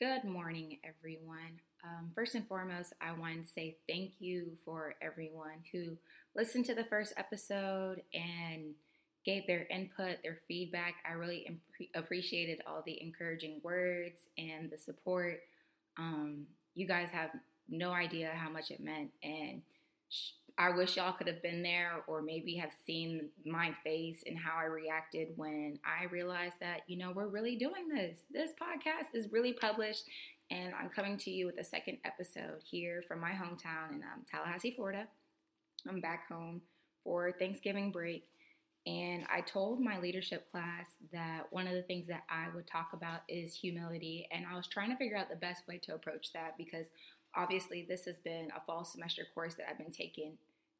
Good morning, everyone. Um, first and foremost, I wanted to say thank you for everyone who listened to the first episode and gave their input, their feedback. I really appreciated all the encouraging words and the support. Um, you guys have no idea how much it meant, and sh- I wish y'all could have been there or maybe have seen my face and how I reacted when I realized that, you know, we're really doing this. This podcast is really published, and I'm coming to you with a second episode here from my hometown in um, Tallahassee, Florida. I'm back home for Thanksgiving break. And I told my leadership class that one of the things that I would talk about is humility. And I was trying to figure out the best way to approach that because obviously this has been a fall semester course that I've been taking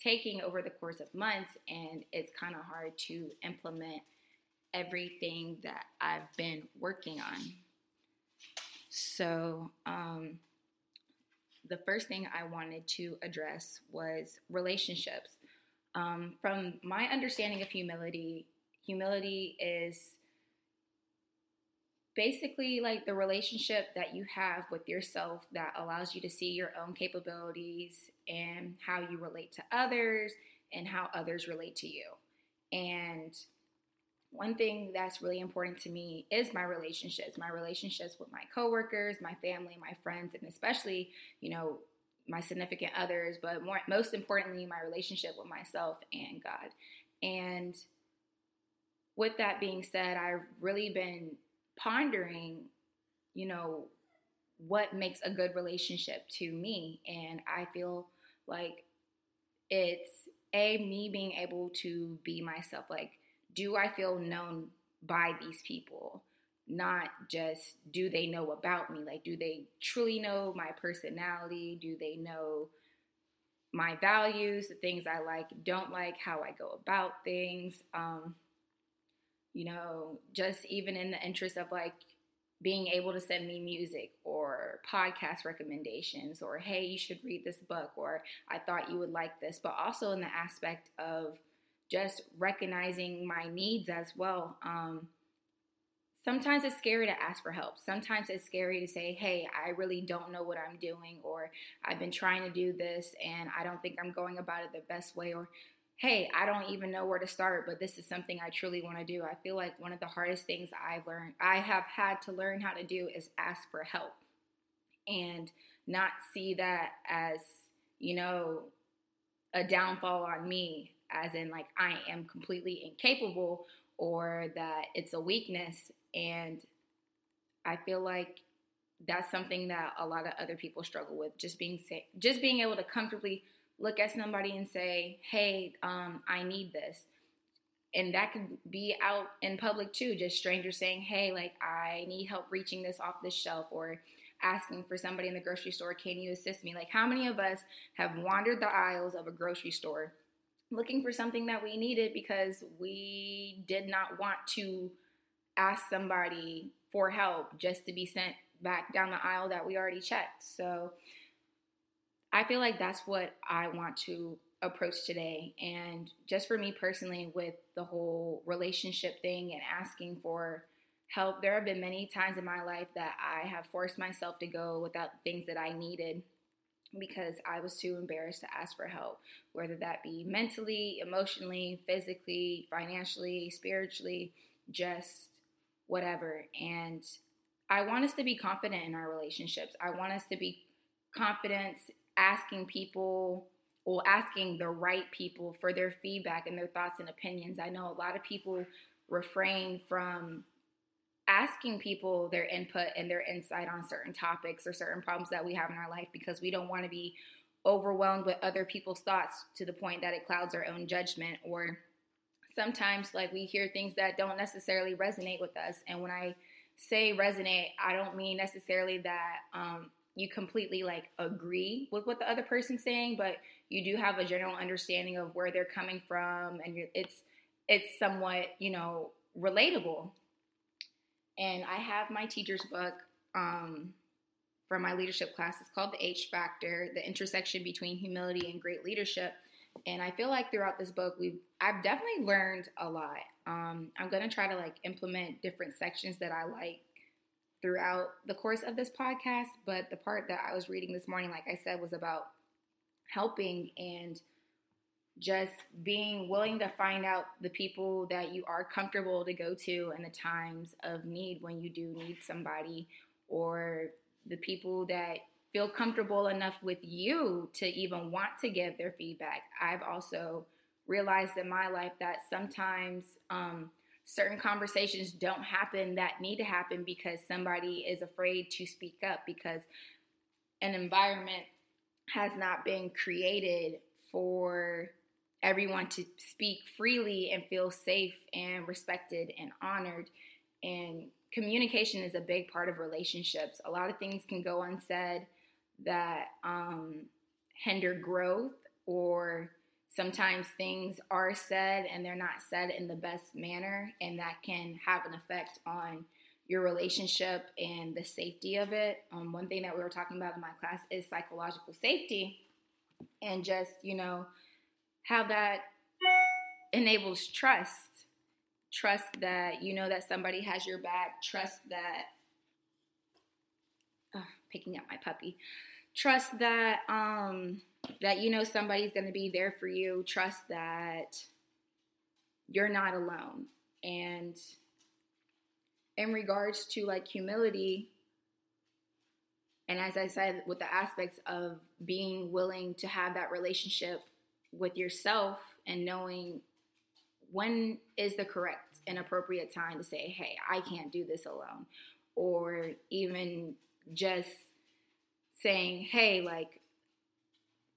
taking over the course of months and it's kind of hard to implement everything that I've been working on. So, um, the first thing I wanted to address was relationships. Um, from my understanding of humility, humility is basically like the relationship that you have with yourself that allows you to see your own capabilities and how you relate to others and how others relate to you. And one thing that's really important to me is my relationships, my relationships with my coworkers, my family, my friends, and especially, you know, my significant others, but more most importantly, my relationship with myself and God. And with that being said, I've really been pondering, you know, what makes a good relationship to me. And I feel like it's a me being able to be myself. Like, do I feel known by these people? Not just do they know about me? Like, do they truly know my personality? Do they know my values, the things I like, don't like, how I go about things? Um, you know, just even in the interest of like being able to send me music or podcast recommendations or hey, you should read this book or I thought you would like this, but also in the aspect of just recognizing my needs as well. Um, sometimes it's scary to ask for help. Sometimes it's scary to say, hey, I really don't know what I'm doing, or I've been trying to do this and I don't think I'm going about it the best way, or hey, I don't even know where to start, but this is something I truly want to do. I feel like one of the hardest things I've learned, I have had to learn how to do is ask for help and not see that as, you know, a downfall on me, as in like I am completely incapable or that it's a weakness. And I feel like that's something that a lot of other people struggle with just being just being able to comfortably look at somebody and say, hey, um, I need this. And that could be out in public too, just strangers saying, hey, like, I need help reaching this off the shelf, or asking for somebody in the grocery store, can you assist me? Like, how many of us have wandered the aisles of a grocery store looking for something that we needed because we did not want to ask somebody for help just to be sent back down the aisle that we already checked? So, I feel like that's what I want to approach today. And just for me personally, with the whole relationship thing and asking for help, there have been many times in my life that I have forced myself to go without things that I needed because I was too embarrassed to ask for help, whether that be mentally, emotionally, physically, financially, spiritually, just whatever. And I want us to be confident in our relationships. I want us to be confident asking people or asking the right people for their feedback and their thoughts and opinions. I know a lot of people refrain from asking people their input and their insight on certain topics or certain problems that we have in our life because we don't want to be overwhelmed with other people's thoughts to the point that it clouds our own judgment or sometimes like we hear things that don't necessarily resonate with us and when i say resonate i don't mean necessarily that um, you completely like agree with what the other person's saying, but you do have a general understanding of where they're coming from, and it's it's somewhat you know relatable. And I have my teacher's book um, from my leadership class. It's called The H Factor: The Intersection Between Humility and Great Leadership. And I feel like throughout this book, we've I've definitely learned a lot. Um, I'm gonna try to like implement different sections that I like throughout the course of this podcast, but the part that I was reading this morning, like I said, was about helping and just being willing to find out the people that you are comfortable to go to in the times of need when you do need somebody, or the people that feel comfortable enough with you to even want to give their feedback. I've also realized in my life that sometimes um, certain conversations don't happen that need to happen because somebody is afraid to speak up because an environment has not been created for everyone to speak freely and feel safe and respected and honored. And communication is a big part of relationships. A lot of things can go unsaid that um, hinder growth, or sometimes things are said and they're not said in the best manner, and that can have an effect on your relationship and the safety of it. Um, one thing that we were talking about in my class is psychological safety, and just, you know, how that enables trust. Trust that you know that somebody has your back. Trust that, uh, picking up my puppy. Trust that um, that you know somebody's going to be there for you. Trust that you're not alone. And in regards to like humility, and as I said, with the aspects of being willing to have that relationship with yourself and knowing when is the correct and appropriate time to say, hey, I can't do this alone. Or even just saying, hey, like,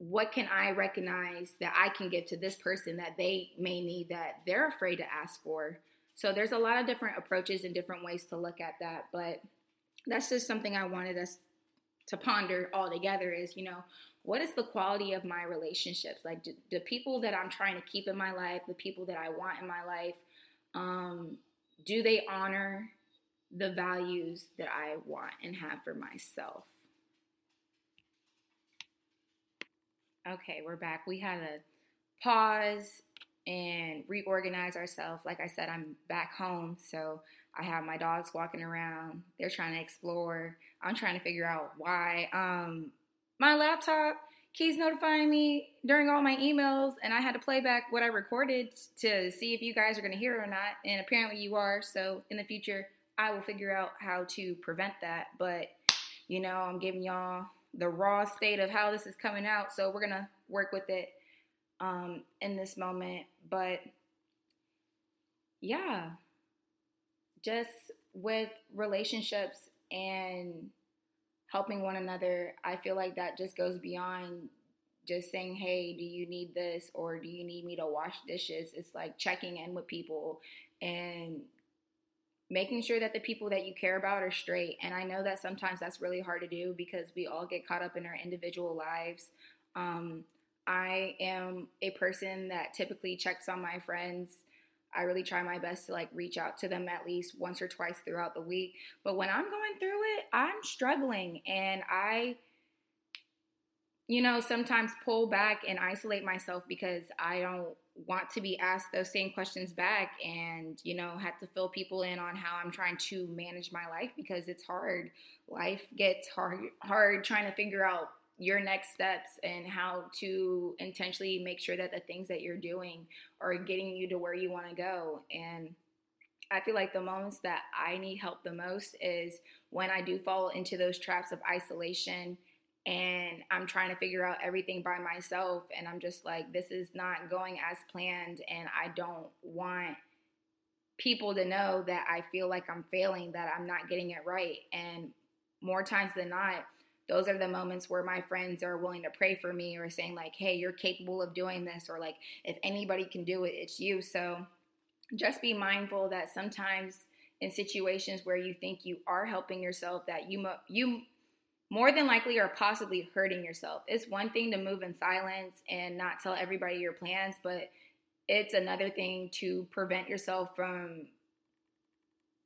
what can I recognize that I can give to this person that they may need that they're afraid to ask for? So there's a lot of different approaches and different ways to look at that, but that's just something I wanted us to ponder all together is, you know, what is the quality of my relationships? Like, do, the people that I'm trying to keep in my life, the people that I want in my life, um, do they honor the values that I want and have for myself? Okay, we're back. We had a pause and reorganize ourselves. Like I said, I'm back home, so I have my dogs walking around. They're trying to explore. I'm trying to figure out why. Um, my laptop keeps notifying me during all my emails, and I had to play back what I recorded to see if you guys are going to hear it or not. And apparently, you are. So, in the future, I will figure out how to prevent that. But, you know, I'm giving y'all the raw state of how this is coming out. So, we're to work with it um, in this moment. But, yeah, just with relationships and helping one another, I feel like that just goes beyond just saying, hey, do you need this or do you need me to wash dishes? It's like checking in with people and making sure that the people that you care about are straight. And I know that sometimes that's really hard to do because we all get caught up in our individual lives. Um, I am a person that typically checks on my friends I really try my best to like reach out to them at least once or twice throughout the week. But when I'm going through it, I'm struggling and I you know, sometimes pull back and isolate myself because I don't want to be asked those same questions back and, you know, have to fill people in on how I'm trying to manage my life because it's hard. Life gets hard hard trying to figure out your next steps and how to intentionally make sure that the things that you're doing are getting you to where you want to go. And I feel like the moments that I need help the most is when I do fall into those traps of isolation and I'm trying to figure out everything by myself and I'm just like this is not going as planned and I don't want people to know that I feel like I'm failing that I'm not getting it right. And more times than not those are the moments where my friends are willing to pray for me or saying like hey you're capable of doing this or like if anybody can do it it's you. So just be mindful that sometimes in situations where you think you are helping yourself that you mo- you more than likely are possibly hurting yourself. It's one thing to move in silence and not tell everybody your plans, but it's another thing to prevent yourself from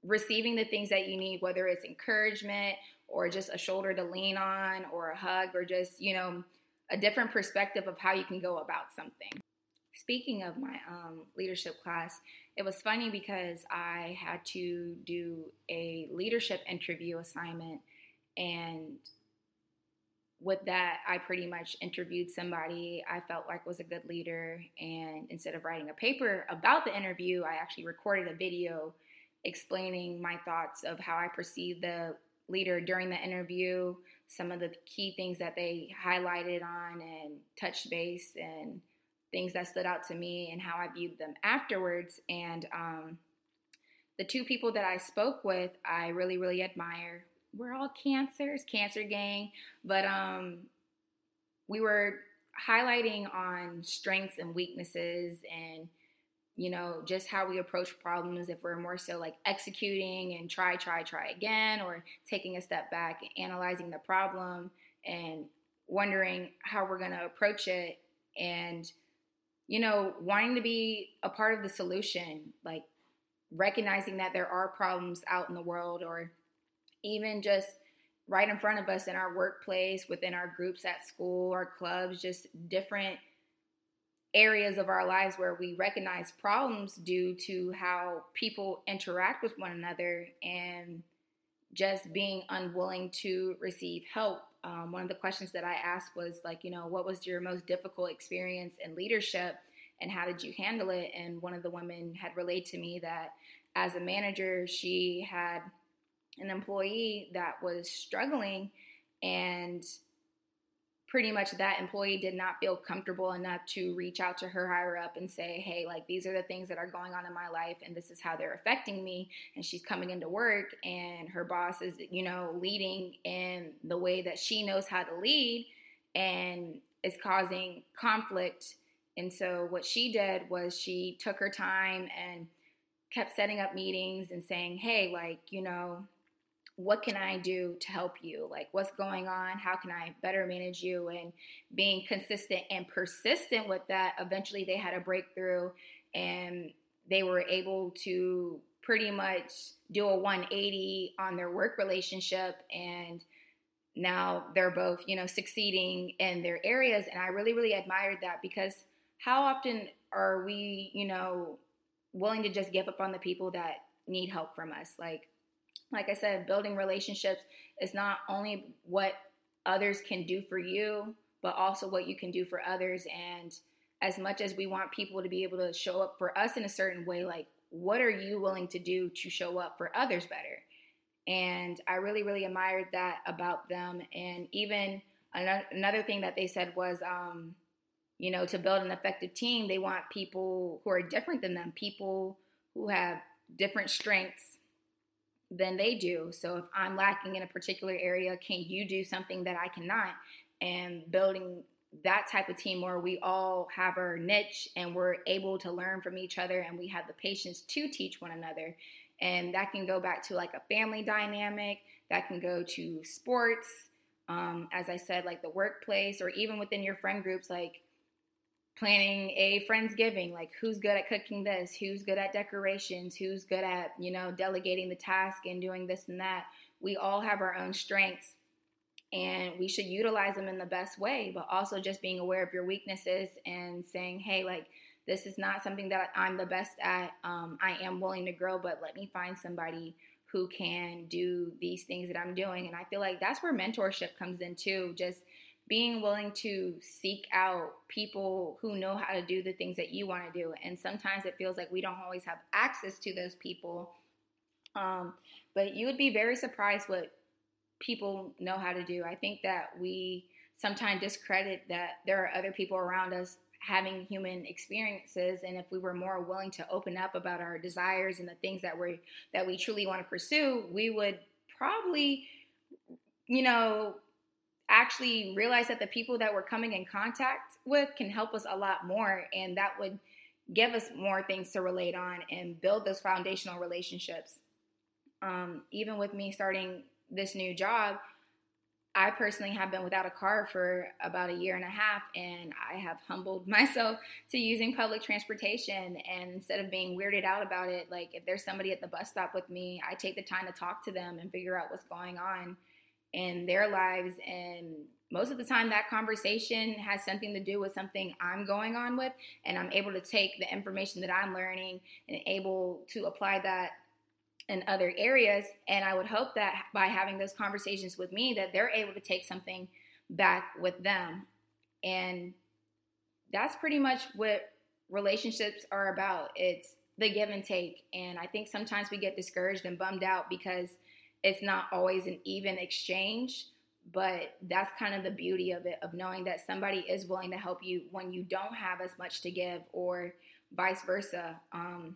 receiving the things that you need, whether it's encouragement or just a shoulder to lean on or a hug or just, you know, a different perspective of how you can go about something. Speaking of my um, leadership class, it was funny because I had to do a leadership interview assignment, and with that, I pretty much interviewed somebody I felt like was a good leader. And instead of writing a paper about the interview, I actually recorded a video explaining my thoughts of how I perceived the leader during the interview, some of the key things that they highlighted on and touched base, and things that stood out to me and how I viewed them afterwards. And um, the two people that I spoke with, I really, really admire. We're all cancers, cancer gang, but um, we were highlighting on strengths and weaknesses and you know just how we approach problems if we're more so like executing and try try try again or taking a step back analyzing the problem and wondering how we're going to approach it and you know, wanting to be a part of the solution, like recognizing that there are problems out in the world or even just right in front of us in our workplace, within our groups at school, our clubs, just different areas of our lives where we recognize problems due to how people interact with one another and just being unwilling to receive help um, one of the questions that I asked was like, you know, what was your most difficult experience in leadership and how did you handle it? And one of the women had relayed to me that as a manager, she had an employee that was struggling and pretty much that employee did not feel comfortable enough to reach out to her higher up and say, hey, like these are the things that are going on in my life and this is how they're affecting me. And she's coming into work and her boss is, you know, leading in the way that she knows how to lead and is causing conflict. And so what she did was she took her time and kept setting up meetings and saying, hey, like, you know, what can I do to help you? Like, what's going on? How can I better manage you? And being consistent and persistent with that, eventually they had a breakthrough and they were able to pretty much do a 180 on their work relationship. And now they're both, you know, succeeding in their areas. And I really, really admired that because how often are we, you know, willing to just give up on the people that need help from us? Like, like I said, building relationships is not only what others can do for you, but also what you can do for others. And as much as we want people to be able to show up for us in a certain way, like what are you willing to do to show up for others better? And I really, really admired that about them. And even another thing that they said was, um, you know, to build an effective team, they want people who are different than them, people who have different strengths than they do. So if I'm lacking in a particular area, can you do something that I cannot? And building that type of team where we all have our niche and we're able to learn from each other and we have the patience to teach one another. And that can go back to like a family dynamic, that can go to sports, um, as I said, like the workplace, or even within your friend groups, like planning a friendsgiving like who's good at cooking this? Who's good at decorations? Who's good at you know delegating the task and doing this and that? We all have our own strengths and we should utilize them in the best way but also just being aware of your weaknesses and saying hey like this is not something that i'm the best at. Um, i am willing to grow but let me find somebody who can do these things that i'm doing. And i feel like that's where mentorship comes in too just being willing to seek out people who know how to do the things that you want to do. And sometimes it feels like we don't always have access to those people. Um, but you would be very surprised what people know how to do. I think that we sometimes discredit that there are other people around us having human experiences and if we were more willing to open up about our desires and the things that we that we truly want to pursue we would probably you know actually realize that the people that we're coming in contact with can help us a lot more and that would give us more things to relate on and build those foundational relationships. Um, even with me starting this new job i personally have been without a car for about a year and a half and i have humbled myself to using public transportation. And instead of being weirded out about it like if there's somebody at the bus stop with me i take the time to talk to them and figure out what's going on in their lives and most of the time that conversation has something to do with something I'm going on with and I'm able to take the information that I'm learning and able to apply that in other areas. And I would hope that by having those conversations with me that they're able to take something back with them. And that's pretty much what relationships are about. It's the give and take. And I think sometimes we get discouraged and bummed out because it's not always an even exchange but that's kind of the beauty of it of knowing that somebody is willing to help you when you don't have as much to give or vice versa. Um,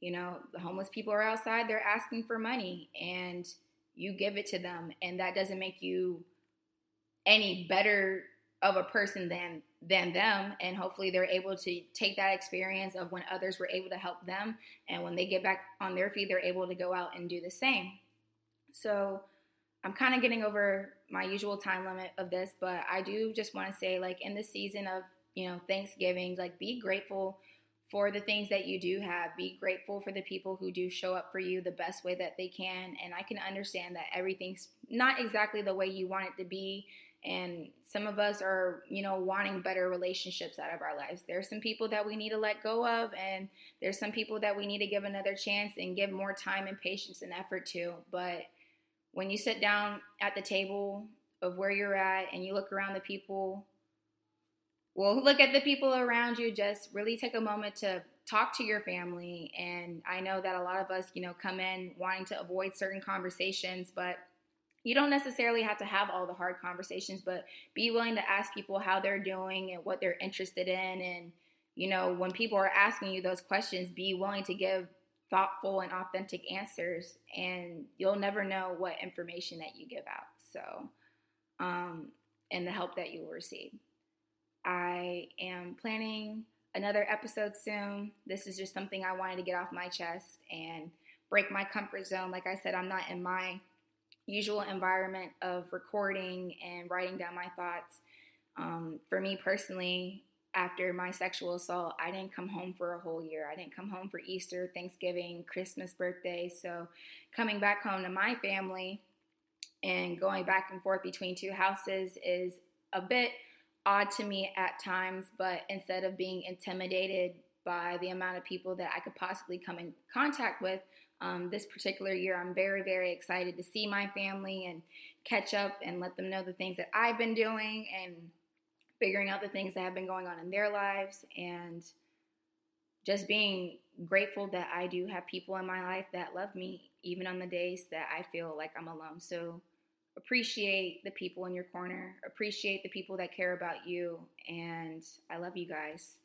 you know the homeless people are outside they're asking for money and you give it to them and that doesn't make you any better of a person than than them. And hopefully they're able to take that experience of when others were able to help them and when they get back on their feet they're able to go out and do the same so I'm kind of getting over my usual time limit of this, but I do just want to say, like, in the season of, you know, Thanksgiving, like, be grateful for the things that you do have. Be grateful for the people who do show up for you the best way that they can. And I can understand that everything's not exactly the way you want it to be. And some of us are, you know, wanting better relationships out of our lives. There's some people that we need to let go of, and there's some people that we need to give another chance and give more time and patience and effort to. But when you sit down at the table of where you're at and you look around the people, well, look at the people around you, just really take a moment to talk to your family. And I know that a lot of us, you know, come in wanting to avoid certain conversations, but you don't necessarily have to have all the hard conversations, but be willing to ask people how they're doing and what they're interested in. And, you know, when people are asking you those questions, be willing to give thoughtful and authentic answers, and you'll never know what information that you give out. So, um, and the help that you will receive. I am planning another episode soon. This is just something I wanted to get off my chest and break my comfort zone. Like I said, I'm not in my usual environment of recording and writing down my thoughts. Um, for me personally, after my sexual assault, I didn't come home for a whole year. I didn't come home for Easter, Thanksgiving, Christmas, birthday. So coming back home to my family and going back and forth between two houses is a bit odd to me at times, but instead of being intimidated by the amount of people that I could possibly come in contact with, um, this particular year, I'm very, very excited to see my family and catch up and let them know the things that I've been doing and figuring out the things that have been going on in their lives and just being grateful that I do have people in my life that love me, even on the days that I feel like I'm alone. So appreciate the people in your corner, appreciate the people that care about you, and I love you guys.